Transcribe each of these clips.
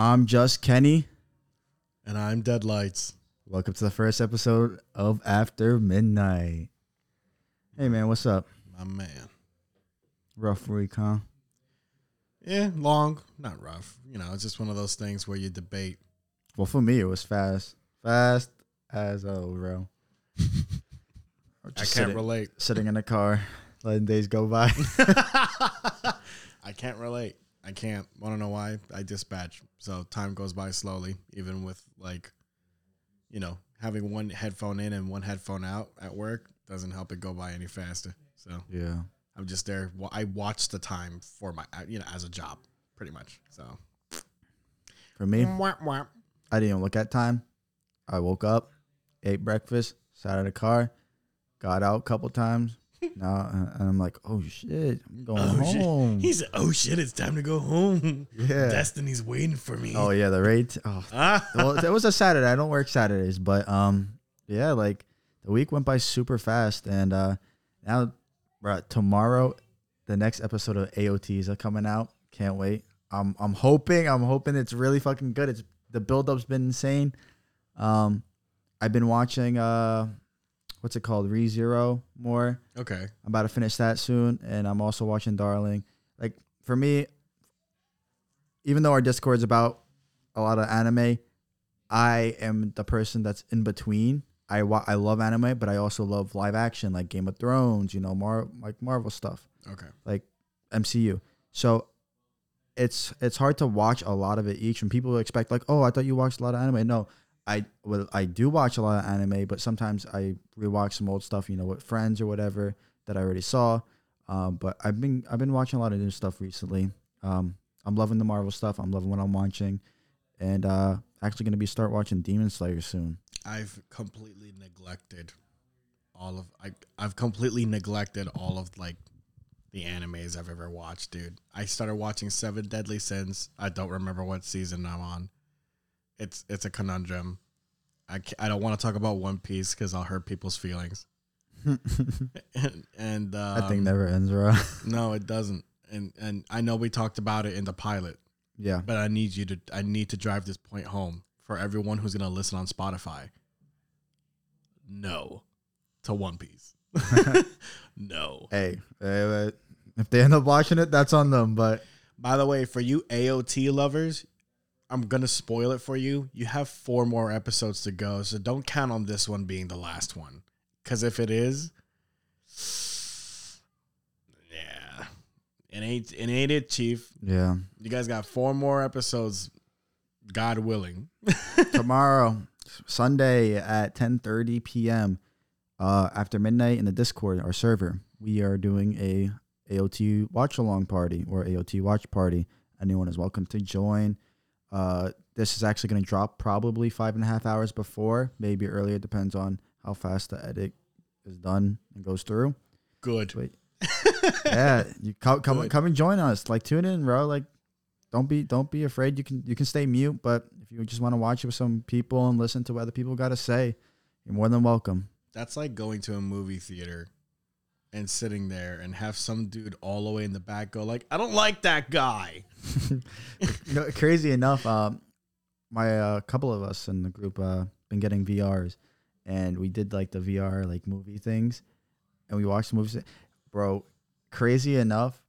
I'm just Kenny. And I'm Deadlights. Welcome to the first episode of After Midnight. Hey man, what's up? My man. Rough week, huh? Yeah, long, not rough. You know, it's just one of those things where you debate. Well, for me, it was fast, fast as oh, bro. I can't sitting, relate. Sitting in the car, letting days go by. I can't relate. I can't. Want to know why? I dispatch, so time goes by slowly, even with like, you know, having one headphone in and one headphone out at work doesn't help it go by any faster. So yeah. I'm just there. I watch the time for my, you know, as a job, pretty much. So For me. I didn't even look at time. I woke up, ate breakfast, sat in the car, got out a couple times. Uh, and I'm like, oh shit, I'm going Oh, home. He said, "Oh shit, it's time to go home. yeah. Destiny's waiting for me." oh yeah, the rate. Oh, Ah. well, it was a Saturday. I don't work Saturdays, but um, yeah, like the week went by super fast, and uh, now, bro, tomorrow, the next episode of AOTs are coming out. Can't wait. I'm I'm hoping I'm hoping it's really fucking good. It's the build up's been insane. Um, I've been watching uh, what's it called, ReZero more. okay. I'm about to finish that soon, and I'm also watching Darling. Like for me, even though our Discord's about a lot of anime, I am the person that's in between. I wa- I love anime, but I also love live action, like Game of Thrones, you know, Mar- like Marvel stuff, Okay. like MCU. So it's it's hard to watch a lot of it each, and people expect like, oh, I thought you watched a lot of anime. No, I well, I do watch a lot of anime, but sometimes I rewatch some old stuff, you know, with friends or whatever that I already saw. Um, but I've been I've been watching a lot of new stuff recently. Um, I'm loving the Marvel stuff. I'm loving what I'm watching, and uh, actually gonna be start watching Demon Slayer soon. I've completely neglected all of I I've completely neglected all of like the animes I've ever watched, dude. I started watching Seven Deadly Sins. I don't remember what season I'm on. It's it's a conundrum. I I don't want to talk about One Piece because I'll hurt people's feelings. and and um, that thing never ends, bro. No, it doesn't. And and I know we talked about it in the pilot, yeah, but I need you to I need to drive this point home for everyone who's gonna listen on Spotify. No, to One Piece. no. hey, eh, if they end up watching it, that's on them. But By the way, for you AOT lovers, I'm gonna spoil it for you. You have four more episodes to go, so don't count on this one being the last one. Cause if it is, yeah, it ain't it ain't it, Chief. yeah, You guys got four more episodes, God willing. tomorrow, Sunday at 10:30 p.m. Uh, after midnight in the Discord, our server, we are doing a AOT watch along party or AOT watch party. Anyone is welcome to join. Uh, this is actually going to drop probably five and a half hours before, maybe earlier. Depends on how fast the edit is done and goes through. Good. Wait. yeah, you come come Good. come and join us. Like tune in, bro. Like don't be don't be afraid. You can you can stay mute, but if you just want to watch it with some people and listen to what other people got to say, you're more than welcome. That's like going to a movie theater and sitting there and have some dude all the way in the back go like, "I don't like that guy." You know, crazy enough, um, my uh, couple of us in the group uh been getting VRs, and we did like the VR like movie things, and we watched the movies. Bro, crazy enough,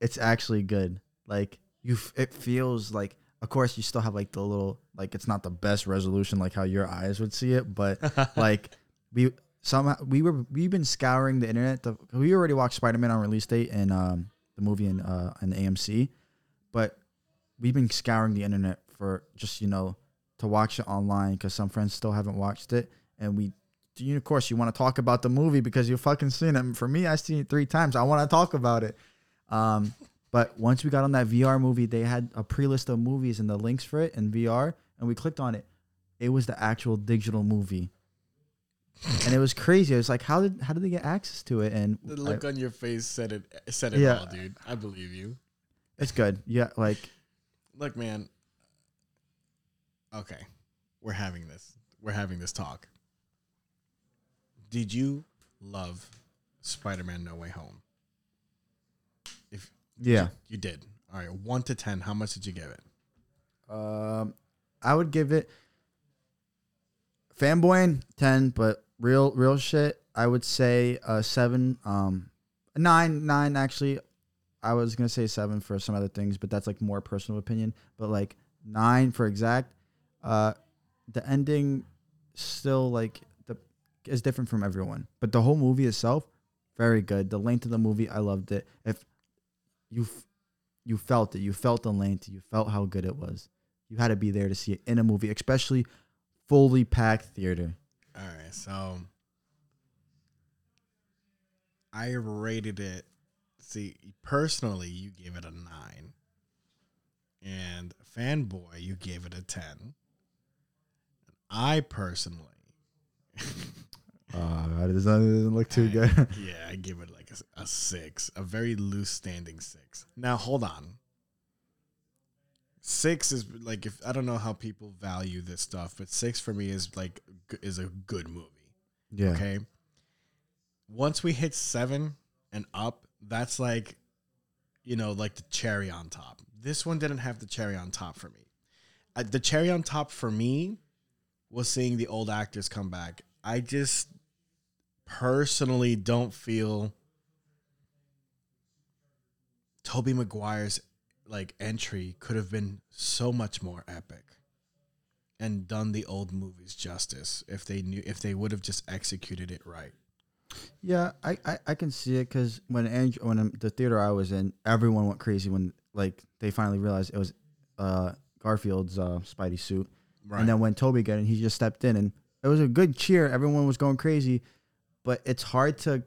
it's actually good. Like you, f- it feels like. Of course, you still have like the little like it's not the best resolution like how your eyes would see it, but like we somehow we were we've been scouring the internet. To, we already watched Spider Man on release date and um the movie in uh in AMC, but we've been scouring the internet for just you know to watch it online because some friends still haven't watched it, and we. You, of course, you want to talk about the movie because you've fucking seen it. For me, I seen it three times. I want to talk about it. Um, but once we got on that VR movie, they had a pre list of movies and the links for it in VR, and we clicked on it. It was the actual digital movie, and it was crazy. It was like, how did how did they get access to it? And The I- look on your face said it said it Yeah. all, dude. I believe you. It's good. Yeah, like Look, man. Okay. We're having this. We're having this talk. Did you love Spider-Man No Way Home? If yeah. you did. All right, 1 to 10, how much did you give it? Um, I would give it fanboying ten, but real real shit. I would say a seven. Um, nine nine actually. I was gonna say seven for some other things, but that's like more personal opinion. But like nine for exact. Uh, the ending still like the is different from everyone, but the whole movie itself very good. The length of the movie, I loved it. If you f- you felt it, you felt the length, you felt how good it was. You had to be there to see it in a movie, especially fully packed theater. All right, so I rated it. See, personally, you gave it a nine, and fanboy, you gave it a ten. I personally, Uh, that doesn't, look too good. yeah, I give it like a, a six, a very loose standing six. Now, hold on. Six is like if I don't know how people value this stuff, but six for me is like is a good movie. yeah. Okay. Once we hit seven and up, that's like, you know, like the cherry on top. This one didn't have the cherry on top for me. Uh, the cherry on top for me was seeing the old actors come back. I just personally don't feel Tobey Maguire's like entry could have been so much more epic and done the old movies justice if they knew if they would have just executed it right. Yeah, I, I, I can see it because when Andrew, when the theater I was in, everyone went crazy when like they finally realized it was uh, Garfield's uh, Spidey suit, Right. and then when Tobey got in, he just stepped in, and it was a good cheer. Everyone was going crazy, but it's hard to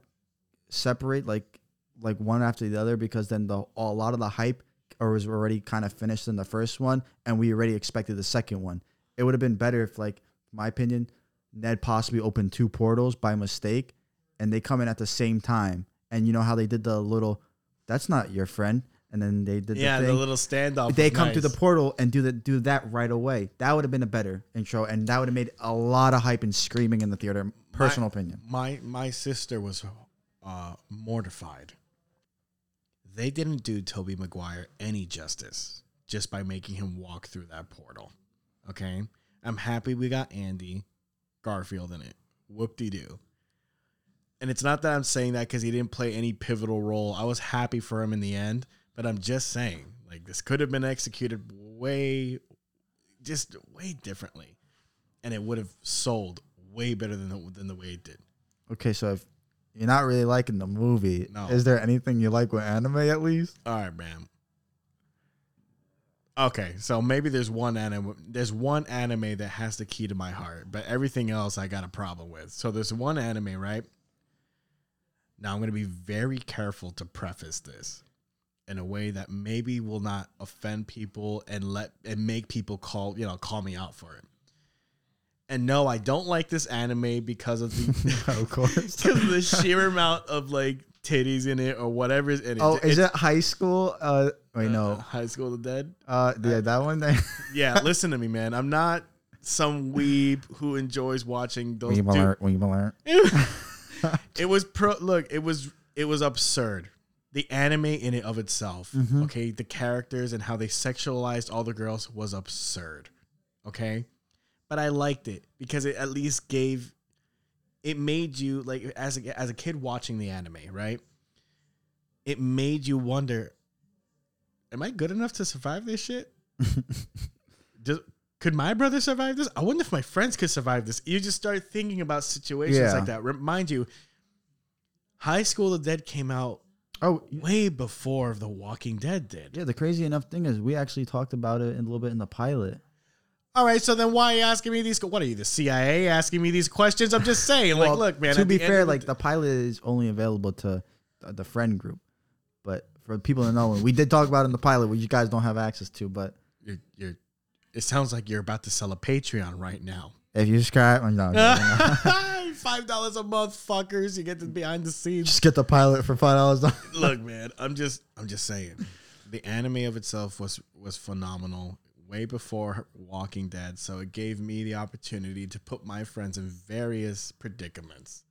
separate like like one after the other because then the a lot of the hype or was already kind of finished in the first one, and we already expected the second one. It would have been better if, like, my opinion, Ned possibly opened two portals by mistake, and they come in at the same time. And you know how they did the little, that's not your friend, and then they did yeah, the the little standoff. they come through the portal and do the do that right away. That would have been a better intro, and that would have made a lot of hype and screaming in the theater. Personal opinion. My my sister was uh, mortified. They didn't do Tobey Maguire any justice just by making him walk through that portal. Okay, I'm happy we got Andy Garfield in it. Whoop de doo. And it's not that I'm saying that because he didn't play any pivotal role. I was happy for him in the end, but I'm just saying like this could have been executed way, just way differently, and it would have sold way better than the, than the way it did. Okay, so if you're not really liking the movie, No. is there anything you like with anime at least? All right, man. Okay, so maybe there's one anime. There's one anime that has the key to my heart, but everything else I got a problem with. So there's one anime, right? Now I'm gonna be very careful to preface this in a way that maybe will not offend people and let and make people call you know call me out for it. And no, I don't like this anime because of the of course. because of the sheer amount of like titties in it or whatever is in it. Oh, is It's- it high school? Uh, wait, uh, no. High School of the Dead. Uh, yeah, that one. There. Yeah, listen to me, man. I'm not some weeb who enjoys watching those. Weeb alert. Weeb alert. it was pro. Look, it was it was absurd. The anime in it of itself, Mm-hmm. okay, the characters and how they sexualized all the girls was absurd. Okay, but I liked it because it at least gave. It made you like as a, as a kid watching the anime, right? It made you wonder, am I good enough to survive this shit? Just, could my brother survive this? I wonder if my friends could survive this. You just start thinking about situations Yeah. like that. Remind you, High School of the Dead came out Oh, way before The Walking Dead did. yeah. The crazy enough thing is, we actually talked about it a little bit in the pilot. All right, so then why are you asking me these? What are you, the CIA, asking me these questions? I'm just saying, like, look, man. To be fair, of the like d- the pilot is only available to the, the friend group, but for people to know, we did talk about it in the pilot, which you guys don't have access to. But you're, you're, it sounds like you're about to sell a Patreon right now. if you subscribe, oh, no, no, no. Five dollars a month, fuckers. You get the behind the scenes. just get the pilot for five dollars. look, man, I'm just I'm just saying. The anime of itself was was phenomenal way before Walking Dead, so it gave me the opportunity to put my friends in various predicaments.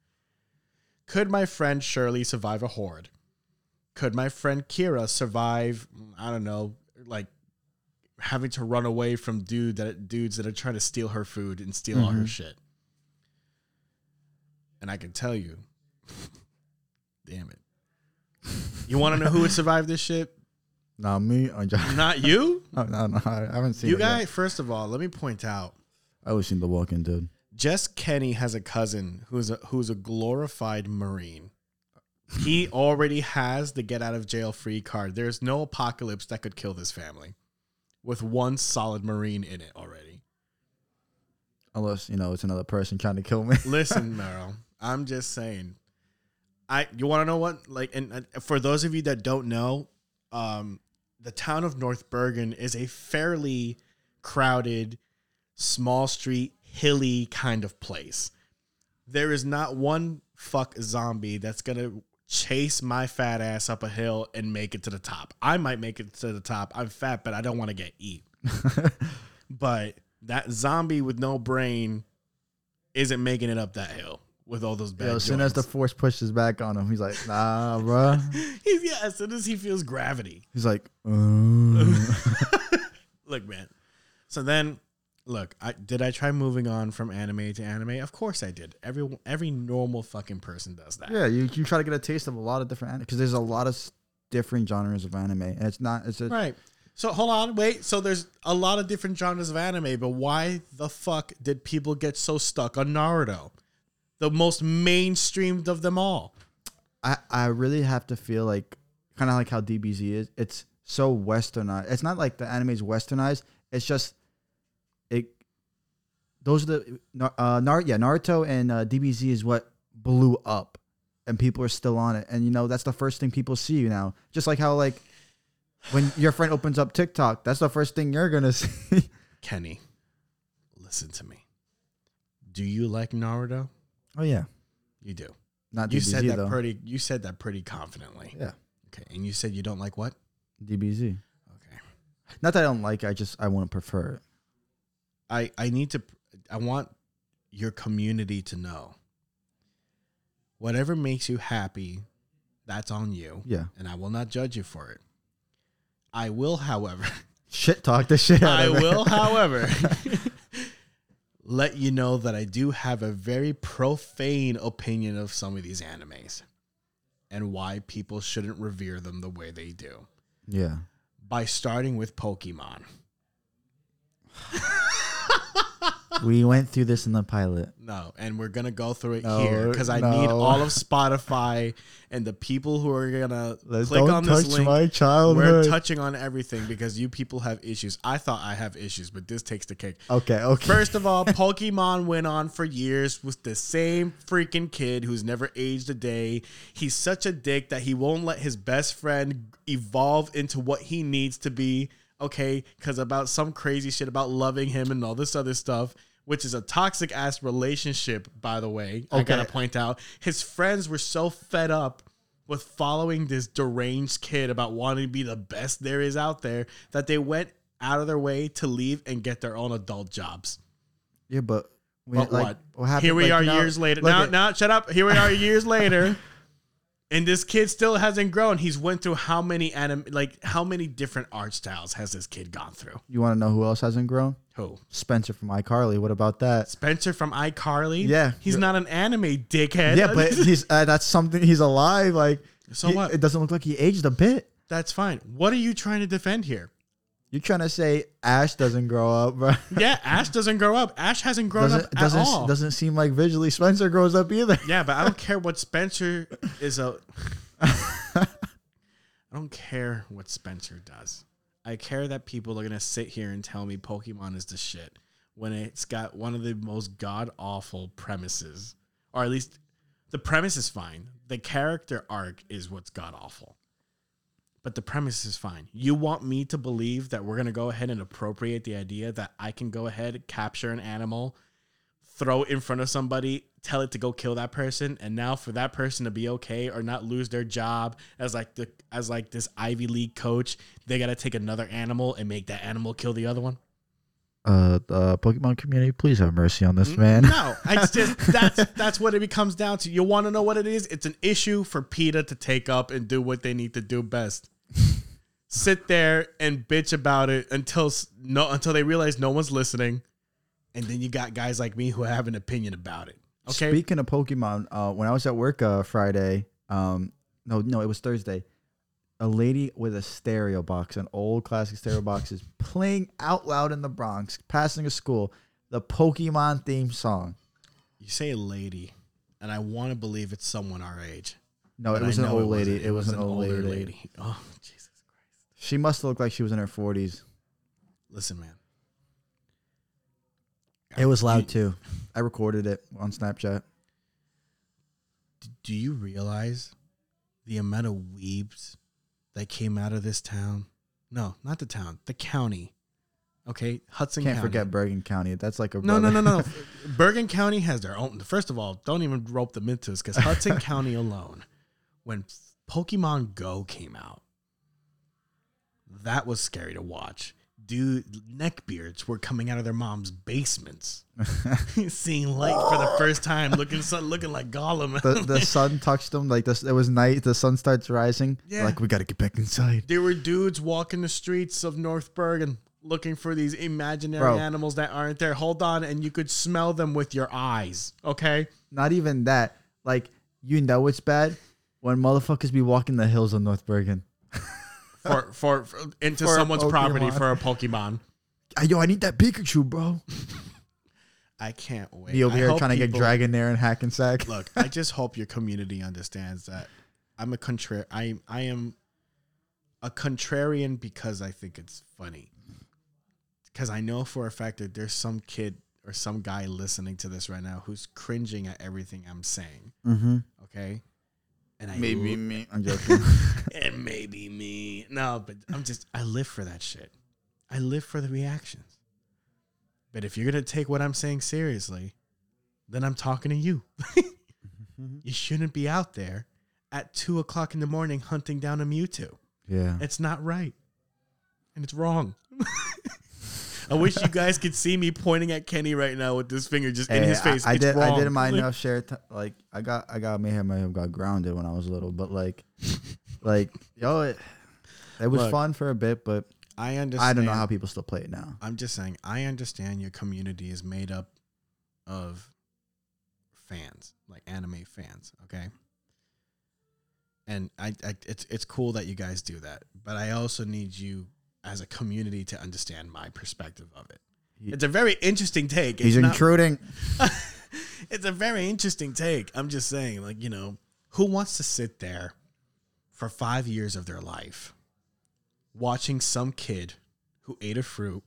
Could my friend Shirley survive a horde? Could my friend Kira survive, I don't know, like having to run away from dude that dudes that are trying to steal her food and steal all her Mhm. shit. And I can tell you, damn it. You want to know who would survive this shit? Not me. Just, Not you. no, no, no, I haven't seen You it yet. first of all, let me point out I always seen The Walking Dead. Jess Kenny has a cousin who's a who's a glorified Marine. He already has the get out of jail free card. There's no apocalypse that could kill this family with one solid Marine in it already. Unless, you know, it's another person trying to kill me. Listen, Meryl, I'm just saying. I you want to know what like and, and for those of you that don't know, um, the town of North Bergen is a fairly crowded, small street, hilly kind of place. There is not one fuck zombie that's gonna chase my fat ass up a hill and make it to the top. I might make it to the top. I'm fat, but I don't want to get eat. But that zombie with no brain isn't making it up that hill with all those bad. Yo, as soon as the force pushes back on him, he's like, nah, bro. He's, yeah, as soon as he feels gravity. He's like, uh. Look, man. So then, look, I did I try moving on from anime to anime? Of course I did. Every every normal fucking person does that. yeah, you, you try to get a taste of a lot of different anime because there's a lot of s- different genres of anime, and it's not. It's just Right. So hold on, wait. So there's a lot of different genres of anime, but why the fuck did people get so stuck on Naruto? The most mainstreamed of them all. I I really have to feel like kind of like how DBZ is. It's so westernized. It's not like the anime is westernized. It's just. Those are the uh, Nar- yeah Naruto and uh, DBZ is what blew up, and people are still on it. And you know that's the first thing people see you now. Just like how like when your friend opens up TikTok, that's the first thing you're gonna see. Kenny, listen to me. Do you like Naruto? oh yeah, You do. not You DBZ said that though. pretty. You said that pretty confidently. yeah, Okay, and you said you don't like what? DBZ. Okay. Not that I don't like. I just I want to prefer it. I I need to. I want your community to know. Whatever makes you happy, that's on you, Yeah, and I will not judge you for it. I will, however, shit talk the shit. Out I of will, however, let you know that I do have a very profane opinion of some of these animes and why people shouldn't revere them the way they do. Yeah. By starting with Pokemon. We went through this in the pilot. No, and we're gonna go through it No, here because I need no. all of Spotify and the people who are gonna Let's click don't on this touch link. my We're childhood. touching on everything because you people have issues. I thought I have issues, but this takes the cake. okay, okay. First of all, Pokemon went on for years with the same freaking kid who's never aged a day. He's such a dick that he won't let his best friend evolve into what he needs to be. Okay, because about some crazy shit about loving him and all this other stuff, which is a toxic ass relationship, by the way. I Okay. gotta point out, his friends were so fed up with following this deranged kid about wanting to be the best there is out there that they went out of their way to leave and get their own adult jobs. yeah, but, we, But like, what? what happened? Here we like, are now- years later. Now, at- now, shut up. Here we are years later, and this kid still hasn't grown. He's went through how many anim- like how many different art styles has this kid gone through? You want to know who else hasn't grown? Who? Spencer from iCarly. What about that? Spencer from iCarly. Yeah. he's not an anime dickhead. Yeah, but he's uh, that's something. He's alive. Like, So he- what? It doesn't look like he aged a bit. that's fine. What are you trying to defend here? You're trying to say Ash doesn't grow up, bro? Yeah, Ash doesn't grow up. Ash hasn't grown doesn't up at doesn't all. doesn't seem like visually Spencer grows up either. Yeah, but I don't care what Spencer is a. I don't care what Spencer does. I care that people are gonna sit here and tell me Pokemon is the shit when it's got one of the most god awful premises, or at least the premise is fine. The character arc is what's god awful, but the premise is fine. You want me to believe that we're gonna go ahead and appropriate the idea that I can go ahead capture an animal throw it in front of somebody, tell it to go kill that person, and now for that person to be okay or not lose their job as like the as like this Ivy League coach, they gotta take another animal and make that animal kill the other one. Uh, the Pokemon community, please have mercy on this man. No, it's just that's that's what it becomes down to. You want to know what it is? It's an issue for PETA to take up and do what they need to do best. Sit there and bitch about it until no until they realize no one's listening, and then you got guys like me who have an opinion about it. Okay, Speaking of Pokemon, uh, when I was at work uh, Friday, um, no, no, it was Thursday. A lady with a stereo box, an old classic stereo box, is playing out loud in the Bronx, passing a school, the Pokemon theme song. you say lady, and I want to believe it's someone our age. No, it was an old lady. It, was, an old older lady. Oh Christ! She must look like she was in her forties. Listen, man. It was loud too. I recorded it on Snapchat. do you realize the amount of weebs that came out of this town? No, not the town, the county. Okay, Hudson Can't County. forget Bergen County. That's like a No, no, no, no. Bergen County has their own. First of all, don't even rope them into this because Hudson County alone, when Pokemon Go came out, that was scary to watch. Dude, neckbeards were coming out of their mom's basements, seeing light for the first time, looking so, looking like Gollum. the the sun touched them. Like this, it was night. The sun starts rising. Yeah. Like we got to get back inside. There were dudes walking the streets of North Bergen looking for these imaginary Bro. animals that aren't there. Hold on, and you could smell them with your eyes. Okay. Not even that. Like you know it's bad when motherfuckers be walking the hills of North Bergen. For, for, for into For someone's property for a Pokemon. Ah, Yo, I need that Pikachu, bro. I can't wait. I here trying to get people- Dragonair and Hackensack. Look, I just hope your community understands that I'm a contrary. I I am a contrarian because I think it's funny. Because I know for a fact that there's some kid or some guy listening to this right now who's cringing at everything I'm saying. Mm-hmm. Okay. And I Maybe me. I'm joking. and maybe me. No, but I'm just I live for that shit. I live for the reactions. But if you're gonna take what I'm saying seriously, then I'm talking to you. Mm-hmm. you shouldn't be out there at two o'clock in the morning hunting down a Mewtwo. yeah. It's not right. And it's wrong. I wish you guys could see me pointing at Kenny right now with this finger just in Hey, his face. I, I did. wrong. I did my Like, enough share. T- like I got. I got. May have. May have got grounded when I was little, but like, like yo, it, it was Look, fun for a bit, but I understand. I don't know how people still play it now. I'm just saying, I understand your community is made up of fans, like anime fans, okay? And I, I it's it's cool that you guys do that, but I also need you as a community to understand my perspective of it. He- It's a very interesting take. He's It's not- intruding. it's a very interesting take. I'm just saying, like, you know, who wants to sit there for five years of their life watching some kid who ate a fruit,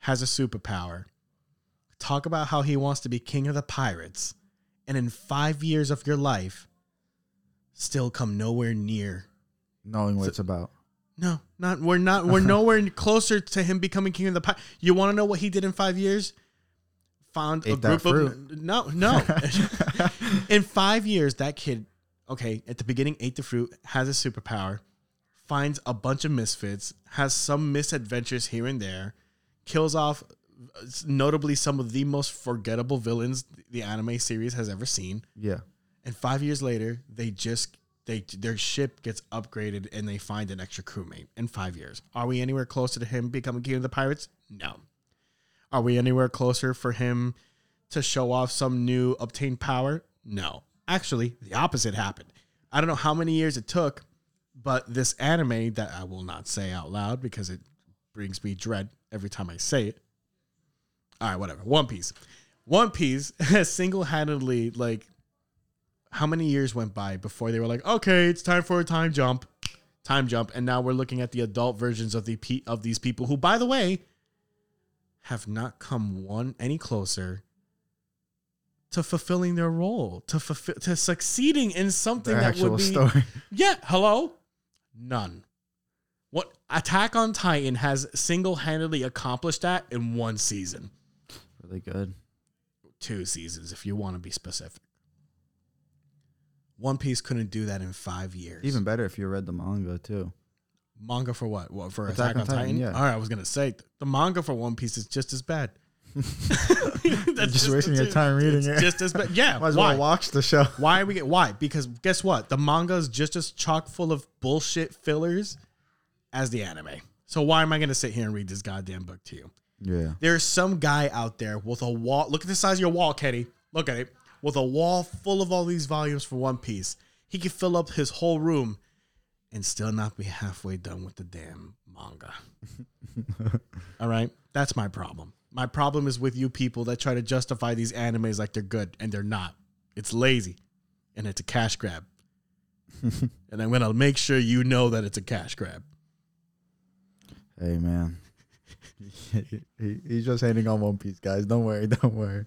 has a superpower, talk about how he wants to be king of the pirates, and in five years of your life, still come nowhere near. knowing what So- it's about. No, not we're not we're uh-huh. nowhere closer to him becoming king of the pirates. You want to know what he did in five years? Found a Ate that group of no, no. in five years, that kid, okay, at the beginning, ate the fruit, has a superpower, finds a bunch of misfits, has some misadventures here and there, kills off notably some of the most forgettable villains the anime series has ever seen. Yeah. And five years later, they just they their ship gets upgraded and they find an extra crewmate in five years. Are we anywhere closer to him becoming king of the pirates? No. Are we anywhere closer for him to show off some new obtained power? No. Actually, the opposite happened. I don't know how many years it took, but this anime that I will not say out loud because it brings me dread every time I say it. All right, whatever. One Piece. One Piece single handedly like how many years went by before they were like, okay, it's time for a time jump, time jump, and now we're looking at the adult versions of the pe- of these people who, by the way, have not come one any closer to fulfilling their role, to fulfill, to succeeding in something Their that would be story. yeah, hello? None. What Attack on Titan has single-handedly accomplished that in one season. really good. Two seasons if you want to be specific. One Piece couldn't do that in 5 years. Even better if you read the manga too. manga for what? What for Attack Attack, on Titan? Titan, yeah. All right, I was going to say the manga for One Piece is just as bad. That's just wasting your time reading it. Just as bad. Yeah, Might as why? well watch the show. Why are we get why? Because guess what? The manga is just as chock full of bullshit fillers as the anime. So why am I going to sit here and read this goddamn book to you? Yeah. There's some guy out there with a wall. Look at the size of your wall, Kenny. Look at it. With a wall full of all these volumes for One Piece. He could fill up his whole room and still not be halfway done with the damn manga. all right? That's my problem. My problem is with you people that try to justify these animes like they're good and they're not. It's lazy and it's a cash grab. and I'm going to make sure you know that it's a cash grab. Hey man. he, he's just hating on One Piece, guys. Don't worry, don't worry.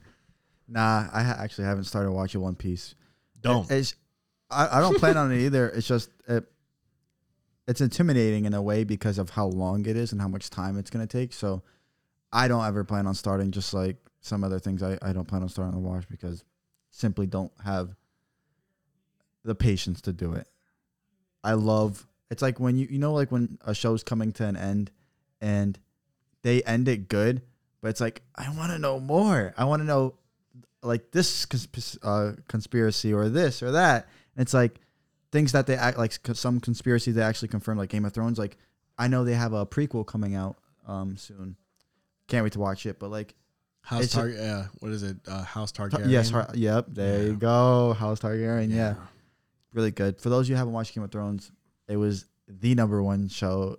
Nah, I ha- actually haven't started watching One Piece. Don't. It- it's, I, I don't plan on it either. It's just it, it's intimidating in a way because of how long it is and how much time it's gonna take. So I don't ever plan on starting. Just like some other things, I, I don't plan on starting to watch because simply don't have the patience to do it. I love. It's like when you you know like when a show's coming to an end, and they end it good, but it's like I want to know more. I want to know like this uh, conspiracy or this or that. And it's like things that they act like some conspiracy they actually confirm, like Game of Thrones. Like I know they have a prequel coming out um soon. Can't wait to watch it. But like House It's a- Tar- uh, what is it? Uh, House Tar- Targaryen. yes, Har- yep, there you Yeah. go, House Targaryen. Yeah. really good. For those of you who haven't watched Game of Thrones, it was the number one show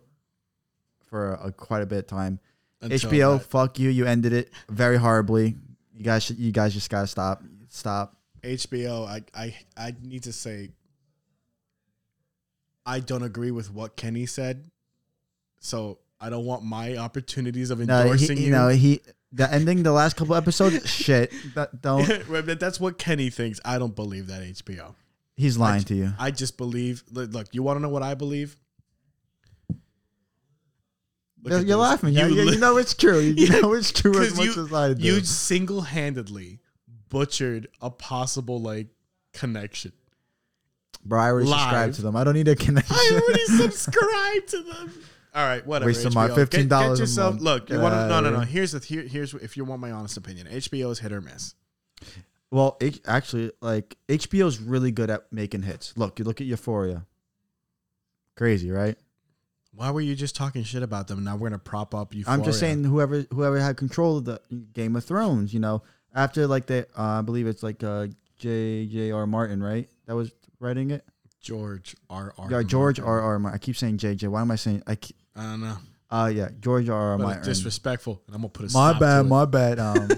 for a, quite a bit of time. Until HBO, that- fuck you. You ended it very horribly. You guys, should, you guys just gotta stop. Stop. HBO. I, I I need to say. I don't agree with what Kenny said, so I don't want my opportunities of No, endorsing he, you. know he the ending the last couple episodes. shit. That, don't. That's what Kenny thinks. I don't believe that HBO. He's lying to you. I just believe. Look, look, you want to know what I believe? You're, this. laughing. You, you, li- you know it's true. You Yeah, know it's true as much you- as I do. you single-handedly butchered a possible like connection. Bro, I already live. subscribed to them. I don't need a connection. I already subscribed to them. All right, whatever. Wasting my HBO. Get- $15 Get, yourself. Look, you want to? No, no, no. Here's the here, here's if you want my honest opinion. HBO is hit or miss. Well, H- actually, like HBO's really good at making hits. Look, you look at Euphoria. Crazy, right? Why were you just talking shit about them? Now we're gonna prop up you. I'm just saying, whoever whoever had control of the Game of Thrones, you know, after like the, uh, I believe it's like uh, J J R Martin, right? That was writing it. George R R. Yeah, George. R R. Martin. I keep saying J J. Why am I saying? I keep, I don't know. uh yeah, George R R. But Martin. disrespectful, and I'm gonna put a my bad, my bad. Um,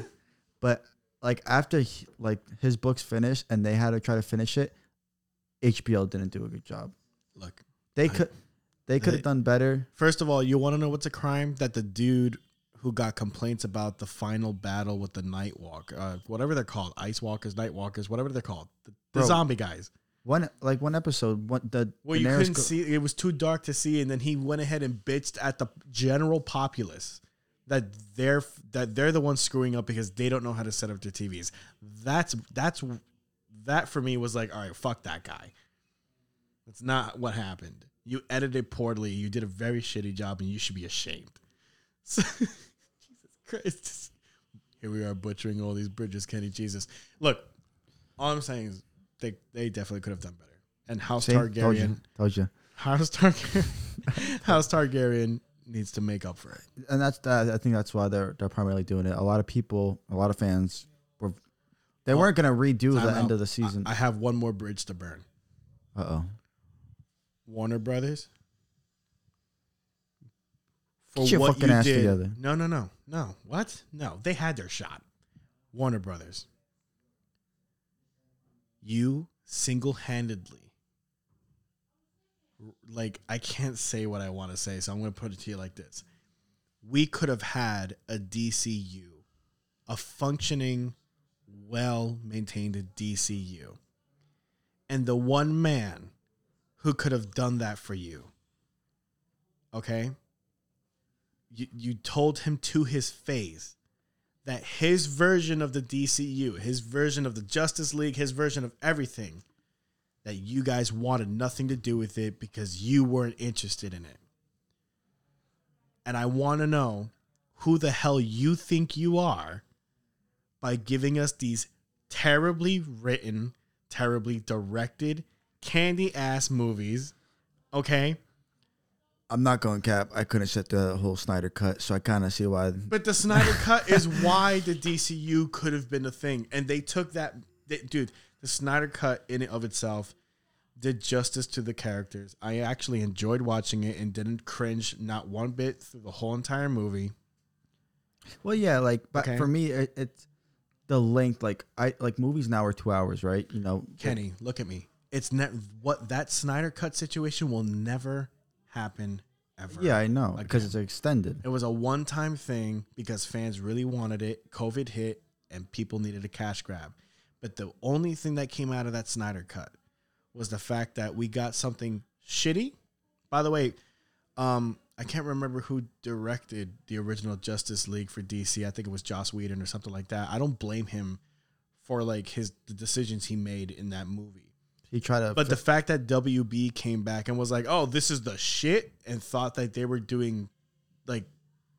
but like after he, like his books finished and they had to try to finish it, HBO didn't do a good job. Look, They I- could they could have done better. first of all, you want to know what's a crime? That the dude who got complaints about the final battle with the Night Walk, uh, whatever they're called, Ice Walkers, Night Walkers, whatever they're called, the, the Bro. zombie guys. One like one episode, one the Well, you Daenerys couldn't go- see; it was too dark to see, and then he went ahead and bitched at the general populace that they're that they're the ones screwing up because they don't know how to set up their TVs. That's that's that for me was like, all right, fuck that guy. That's not what happened. You edited poorly. You did a very shitty job, and you should be ashamed. So, Jesus Christ! Here we are butchering all these bridges, Kenny. Jesus, look. All I'm saying is they they definitely could have done better. And House See? Told Targaryen, you, told you. House Targaryen, House Targaryen needs to make up for it. And that's that. I think that's why they're they're primarily doing it. A lot of people, a lot of fans were they Oh, weren't gonna redo the out. end of the season. I, I have one more bridge to burn. Uh oh. Warner Brothers. For Get your what fucking you ass did- together. No, no, no, no. What? No, they had their shot. Warner Brothers. You single-handedly, like I can't say what I want to say, so I'm going to put it to you like this: We could have had a DCU, a functioning, well-maintained DCU, and the one man who could have done that for you. Okay? You you told him to his face that his version of the DCU, his version of the Justice League, his version of everything that you guys wanted nothing to do with it because you weren't interested in it. And I want to know who the hell you think you are by giving us these terribly written, terribly directed, candy ass movies. Okay? I'm not going cap. I couldn't through the whole Snyder cut, so I kind of see why. But the Snyder cut is why the DCU could have been a thing, and they took that. They, dude, the Snyder cut in and of itself did justice to the characters. I actually enjoyed watching it and didn't cringe not one bit through the whole entire movie. Well, yeah, like, but Okay. for me, it, it's the length. Like, I like movies now are two hours, right? You know, Kenny, look at me. It's ne- what that Snyder cut situation will never happen ever. Yeah, I know because it's extended. It was a one time thing because fans really wanted it. COVID hit and people needed a cash grab. But the only thing that came out of that Snyder cut was the fact that we got something shitty. By the way, um, I can't remember who directed the original Justice League for DC. I think it was Joss Whedon or something like that. I don't blame him for like his the decisions he made in that movie. He tried to, But the fact that WB came back and was like, "Oh, this is the shit," and thought that they were doing like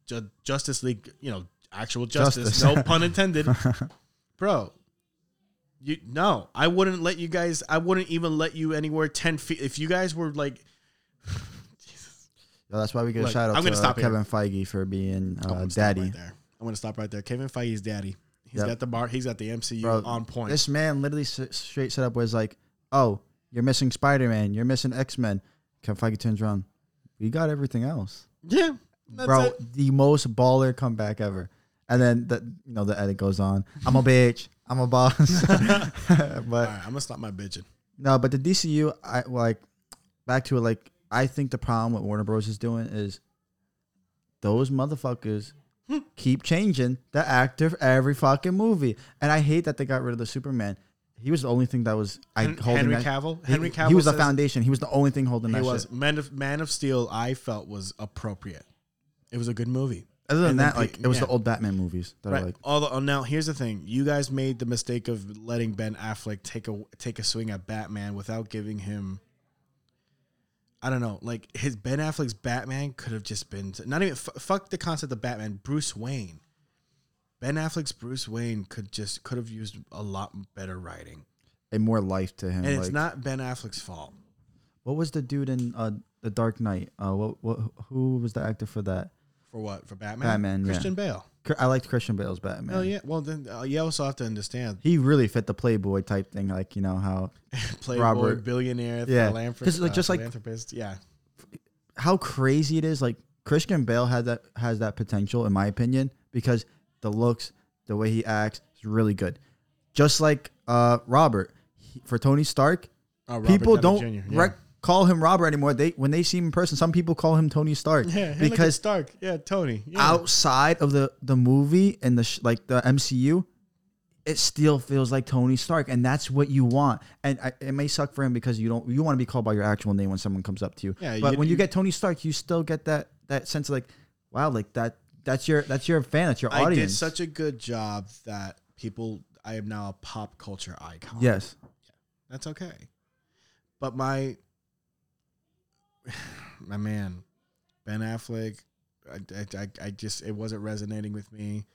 ju- Justice League, you know, actual justice, Justice. no pun intended, bro. You no, I wouldn't let you guys. I wouldn't even let you anywhere ten feet. If you guys were like, Yeah, that's why we get a shout out I'm gonna uh, stop here. Kevin Feige for being I'm uh, stop daddy. right there. I'm gonna stop right there. Kevin Feige's daddy. He's Yep. got the bar. He's got the MCU Bro, on point. This man literally s- straight set up was like, "Oh, you're missing Spider Man. You're missing X Men." Kevin Feige turns around. We got everything else, yeah, that's bro. it. The most baller comeback ever. And then the you know the edit goes on. I'm a bitch. I'm a boss. But right, I'm gonna stop my bitching. no, but the DCU, I like back to it. Like I think the problem with Warner Bros is doing is those motherfuckers hmm. keep changing the actor for every fucking movie, and I hate that they got rid of the Superman. He was the only thing that was I Hen- holding Henry that- Cavill. He, Henry Cavill. he was the says- foundation. He was the only thing holding He that was shit. Man of Man of Steel. I felt was appropriate. It was a good movie. Other than and then that, like pe- it was yeah. the old Batman movies that Right. are like Although now here's the thing: you guys made the mistake of letting Ben Affleck take a take a swing at Batman without giving him. I don't know, like his Ben Affleck's Batman could have just been not even f- fuck the concept of Batman. Bruce Wayne, Ben Affleck's Bruce Wayne could just could have used a lot better writing, a more life to him. and it's like- not Ben Affleck's fault. What was the dude in uh, the Dark Knight? Uh, what what who was the actor for that? For what? For Batman? Batman, yeah. Christian Bale. Cr- I liked Christian Bale's Batman. Oh yeah. Well then, uh, you also have to understand He really fit the Playboy type thing, like you know how Playboy, Robert- billionaire, Yeah. philanthropist, 'Cause, like, just like- philanthropist. Yeah. how crazy it is. Like Christian Bale had that has that potential, in my opinion, because the looks, the way he acts, is really good. Just like uh, Robert he, for Tony Stark, Oh, people Downey don't yeah. rec- call him Robert anymore. They when they see him in person, some people call him Tony Stark Yeah, because Stark. Yeah, Tony. Yeah. outside of the the movie and the sh- like the MCU, it still feels like Tony Stark, and that's what you want. And I, it may suck for him because you don't you want to be called by your actual name when someone comes up to you. Yeah, but you- when you you- get Tony Stark, you still get that that sense of like, wow, like that that's your that's your fan, that's your audience. I did such a good job that people. I am now a pop culture icon. yes, that's okay. But my my man, Ben Affleck, I, I, I, I just it wasn't resonating with me.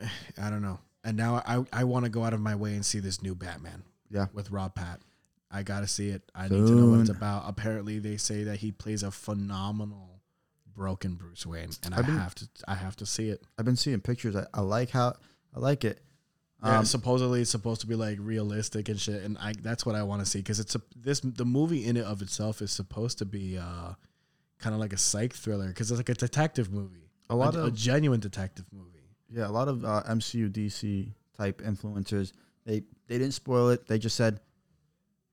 I don't know. And now I I want to go out of my way and see this new Batman. Yeah. With Rob Pat. I gotta see it. I need to know what it's Soon. about. Apparently they say that he plays a phenomenal broken Bruce Wayne. And I I've been- have to I have to see it. I've been seeing pictures. I, I like how I like it. Yeah, Um, supposedly it's supposed to be like realistic and shit, and I that's what I want to see because it's a this the movie in it of itself is supposed to be uh kind of like a psych thriller because it's like a detective movie, A lot a, of- genuine detective movie. Yeah, a lot of uh, MCU DC type influencers they they didn't spoil it. They just said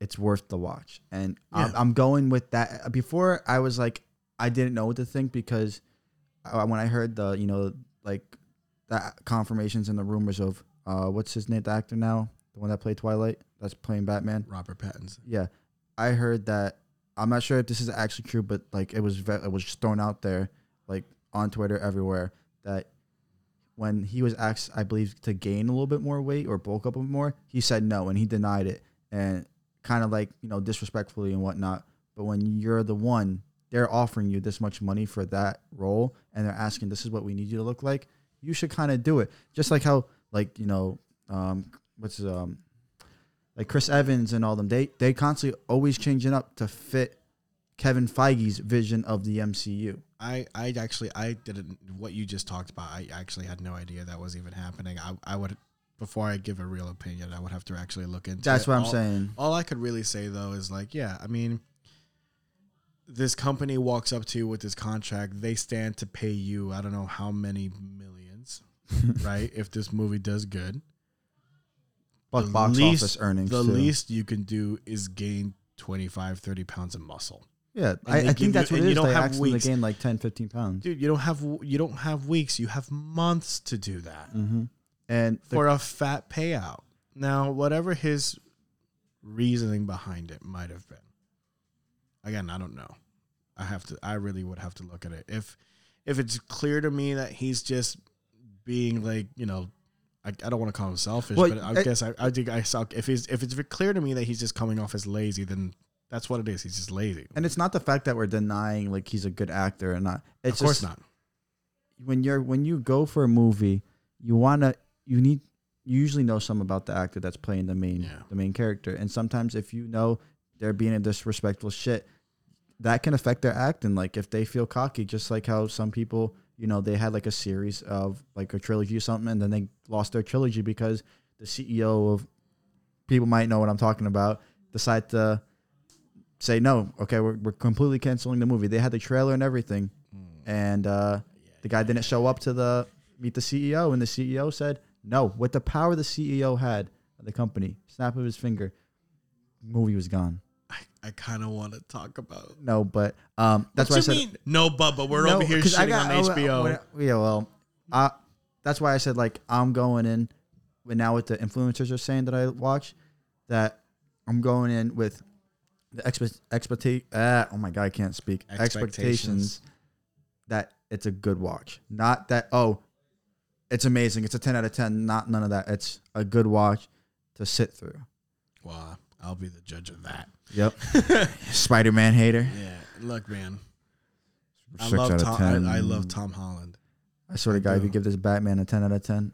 it's worth the watch, and I'm, Yeah. I'm going with that. Before I was like I didn't know what to think because uh, when I heard the you know like the confirmations and the rumors of uh what's his name the actor now the one that played Twilight that's playing Batman Robert Pattinson. yeah I heard that I'm not sure if this is actually true but like it was ve- it was just thrown out there like on Twitter everywhere that when he was asked, I believe, to gain a little bit more weight or bulk up a bit more, he said no and he denied it and kind of like, you know, disrespectfully and whatnot. But when you're the one, they're offering you this much money for that role and they're asking, this is what we need you to look like, you should kind of do it. Just like how, like, you know, um, what's, um, like Chris Evans and all them, they, they constantly always changing up to fit Kevin Feige's vision of the MCU. I, I actually I didn't what you just talked about. I actually had no idea that was even happening. I, I would before I give a real opinion, I would have to actually look into. That's it. what I'm all, saying. All I could really say though is like, yeah, I mean, this company walks up to you with this contract. They stand to pay you. I don't know how many millions, right? If this movie does good, But the box least- office earnings. the too. least you can do is gain 25, 30 pounds of muscle. Yeah, I, I think that's you- what and you is. don't They have weeks. gain like 10, 15 pounds. Dude, you don't have you don't have weeks. You have months to do that. hmm And for a fat payout. Now, whatever his reasoning behind it might have been. Again, I don't know. I have to I really would have to look at it. If if it's clear to me that he's just being like, you know, I, I don't want to call him selfish, Well, but I I- guess I, I think I saw if he's if it's clear to me that he's just coming off as lazy, then that's what it is. He's just lazy. and it's not the fact that we're denying like he's a good actor or not. It's of course just not. when you're when you go for a movie, you wanna you need you usually know some about the actor that's playing the main Yeah. the main character, and sometimes if you know they're being a disrespectful shit, that can affect their acting. Like if they feel cocky, just like how some people you know they had like a series of like a trilogy or something, and then they lost their trilogy because the CEO of people might know what I'm talking about decide to say no. Okay, we're we're completely canceling the movie. They had the trailer and everything, and. uh the guy didn't show up to the meet the CEO, and the CEO said no. With the power the CEO had of the company, snap of his finger, movie was gone. I, I kind of want to talk about. No, but um, that's why I said mean? No, Bubba, we're no, over here I shitting got- on oh, HBO. when- yeah, well, uh, that's why I said like I'm going in. But now what the influencers are saying that I watch, that I'm going in with the expect expectate. Uh, oh my god, I can't speak. Expectations. Expectations that it's a good watch, not that oh, it's amazing. It's a ten out of ten. Not none of that. It's a good watch to sit through. Well, I'll be the judge of that. Yep. Spider Man hater. Yeah, look, man. I Six love out of Tom. 10. I, I love Tom Holland. I swear to God, if you give this Batman a ten out of ten,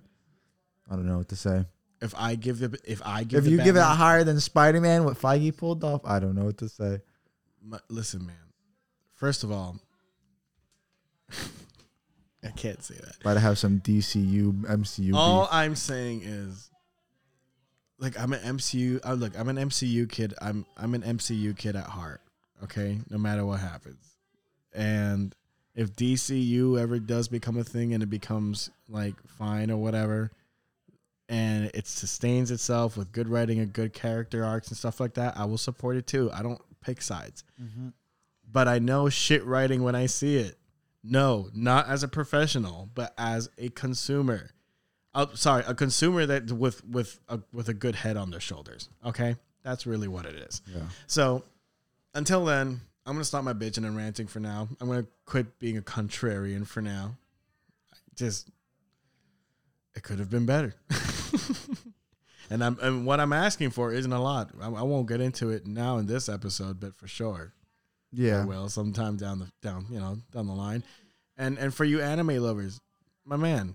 I don't know what to say. If I give the if I give if the you give it Batman- higher than Spider Man, what Feige pulled off, I don't know what to say. Listen, man. First of all, I can't say that. But I have some DCU, MCU. All beef. I'm saying is, like, I'm an MCU. Uh, look, I'm an MCU kid. I'm I'm an MCU kid at heart. Okay, no matter what happens, and if DCU ever does become a thing and it becomes like fine or whatever, and it sustains itself with good writing and good character arcs and stuff like that, I will support it too. I don't pick sides, but I know shit writing when I see it. No, not as a professional, but as a consumer. Oh, sorry, a consumer that with with a with a good head on their shoulders. Okay, that's really what it is. Yeah. So, until then, I'm gonna stop my bitching and ranting for now. I'm gonna quit being a contrarian for now. Just, it could have been better. and I'm and what I'm asking for isn't a lot. I, I won't get into it now in this episode, but for sure, I Yeah. will sometime down the down you know down the line. And and for you anime lovers, my man,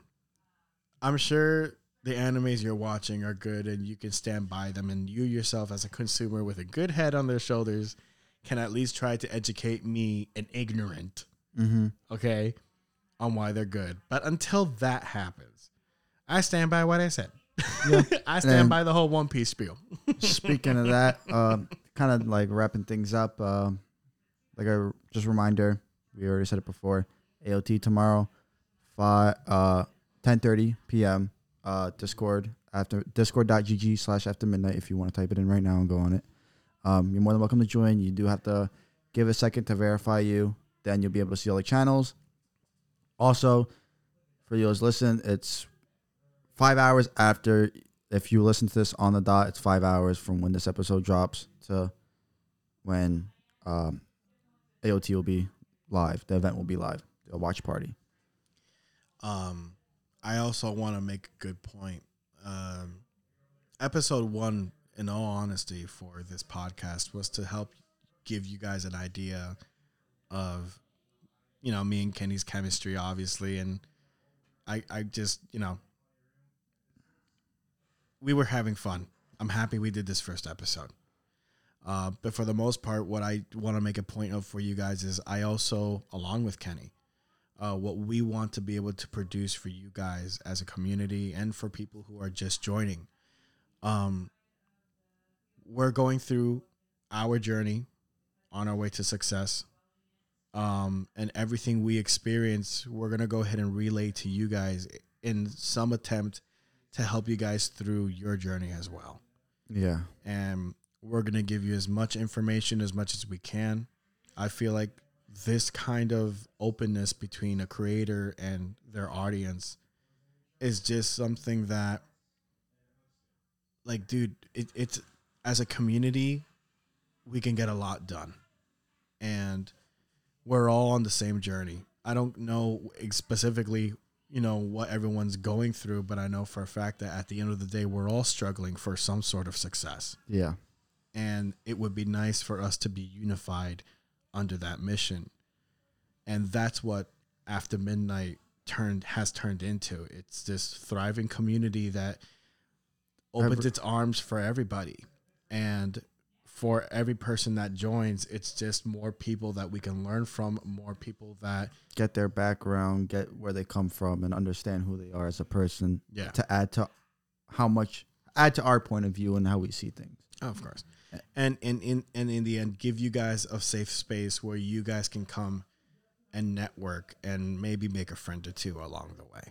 I'm sure the animes you're watching are good and you can stand by them. And you yourself, as a consumer with a good head on their shoulders, can at least try to educate me, an ignorant, Mm-hmm. okay, on why they're good. But until that happens, I stand by what I said. Yeah. I stand And- by the whole One Piece spiel. Speaking of that, um, kind of like wrapping things up. Um, like a just reminder, we already said it before. AOT tomorrow, five uh, ten thirty p.m. Uh, Discord after discord.gg slash after midnight. If you want to type it in right now and go on it, um, you're more than welcome to join. You do have to give a second to verify you. Then you'll be able to see all the channels. Also, for you those listen, it's five hours after if you listen to this on the dot, it's five hours from when this episode drops to when um, AOT will be live. The event will be live. A watch party. Um, I also want to make a good point. Um, episode one, in all honesty, for this podcast was to help give you guys an idea of, you know, me and Kenny's chemistry, obviously, and I, I just, you know, we were having fun. I'm happy we did this first episode. Uh, but for the most part, what I want to make a point of for you guys is I also, along with Kenny, uh, what we want to be able to produce for you guys as a community and for people who are just joining. Um, we're going through our journey on our way to success. Um, and everything we experience, we're going to go ahead and relay to you guys in some attempt to help you guys through your journey as well. Yeah. And we're going to give you as much information as much as we can. I feel like this kind of openness between a creator and their audience is just something that like dude it, it's as a community we can get a lot done. And we're all on the same journey. I don't know specifically you know what everyone's going through but i know for a fact that at the end of the day we're all struggling for some sort of success. Yeah. and it would be nice for us to be unified under that mission and that's what after midnight turned has turned into it's this thriving community that opens Every- its arms for everybody and for every person that joins it's just more people that we can learn from more people that Get their background, get where they come from, and understand who they are as a person yeah to add to how much add to our point of view and how we see things. Oh, of course. And in in and in the end, give you guys a safe space where you guys can come and network and maybe make a friend or two along the way.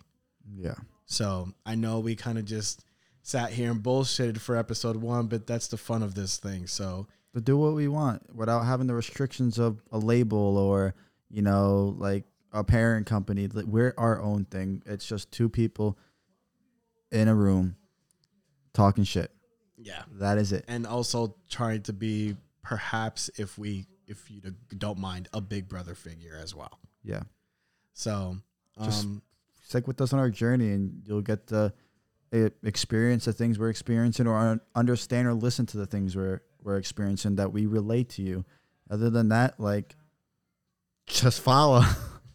Yeah. So I know we kind of just sat here and bullshitted for episode one, but that's the fun of this thing. So To do what we want without having the restrictions of a label or, you know, like a parent company. We're our own thing. It's just two people in a room talking shit. Yeah, That is it. and also trying to be perhaps if we if you don't mind a big brother figure as well. Yeah. So Just- um, stick with us on our journey and you'll get the eh, experience the things we're experiencing or understand or listen to the things we're we're experiencing that we relate to you other than that like just follow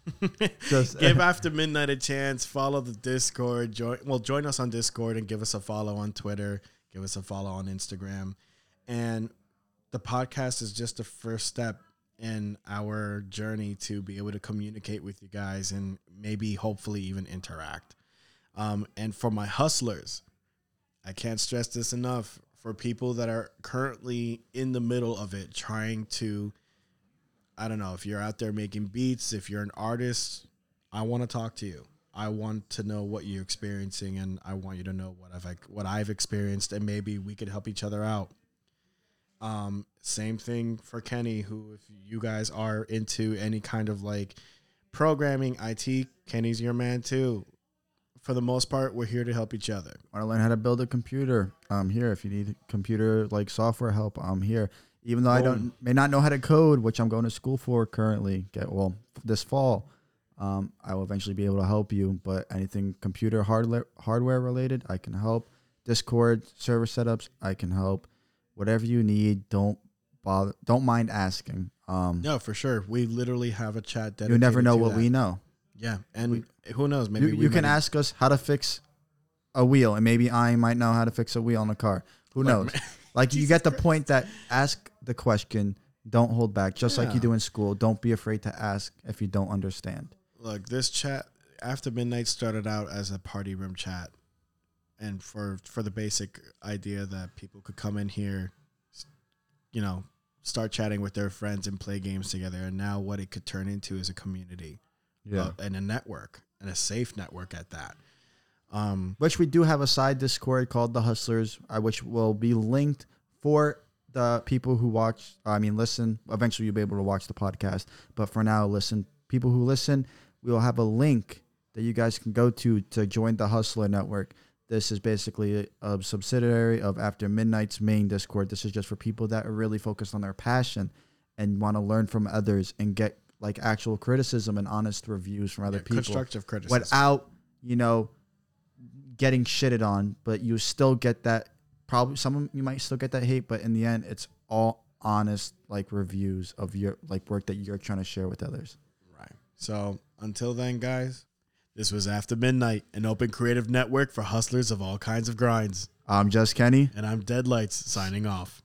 just give after midnight a chance follow the discord join well join us on discord and give us a follow on twitter give us a follow on instagram and the podcast is just the first step in our journey to be able to communicate with you guys and maybe hopefully even interact um, and for my hustlers i can't stress this enough for people that are currently in the middle of it trying to I don't know if you're out there making beats, if you're an artist, I want to talk to you. I want to know what you're experiencing, and I want you to know what I've what I've experienced, and maybe we could help each other out. Um, same thing for Kenny, who if you guys are into any kind of like programming, IT, Kenny's your man too. For the most part, we're here to help each other. want to learn how to build a computer i'm here if you need computer like software help i'm here even though i don't may not know how to code which i'm going to school for currently get well this fall um, i will eventually be able to help you but anything computer hardware hardware related i can help. Discord server setups i can help. Whatever you need don't bother don't mind asking. Um, No, for sure. We literally have a chat. Dedicated you never know what that. we know. Yeah, and who knows? Maybe you, we you can ask us how to fix a wheel and maybe i might know how to fix a wheel on a car. Who Like, knows? like you get the point that ask the question. Don't hold back just like you do in school. Don't be afraid to ask if you don't understand Look, this chat after midnight started out as a party room chat, and for for the basic idea that people could come in here, you know, start chatting with their friends and play games together. And now what it could turn into is a community, uh, and a network, and a safe network at that. Um, which we do have a side discord called the hustlers uh, which will be linked for the people who watch i mean listen eventually you'll be able to watch the podcast but for now listen people who listen we will have a link that you guys can go to to join the hustler network this is basically a, subsidiary of after midnight's main discord this is just for people that are really focused on their passion and want to learn from others and get like actual criticism and honest reviews from other yeah, people constructive criticism. without you know getting shitted on but you still get that probably some of you might still get that hate but in the end it's all honest like reviews of your like work that you're trying to share with others Right. So until then, guys, this was After Midnight, an open creative network for hustlers of all kinds of grinds. i'm just kenny And I'm Deadlights signing off.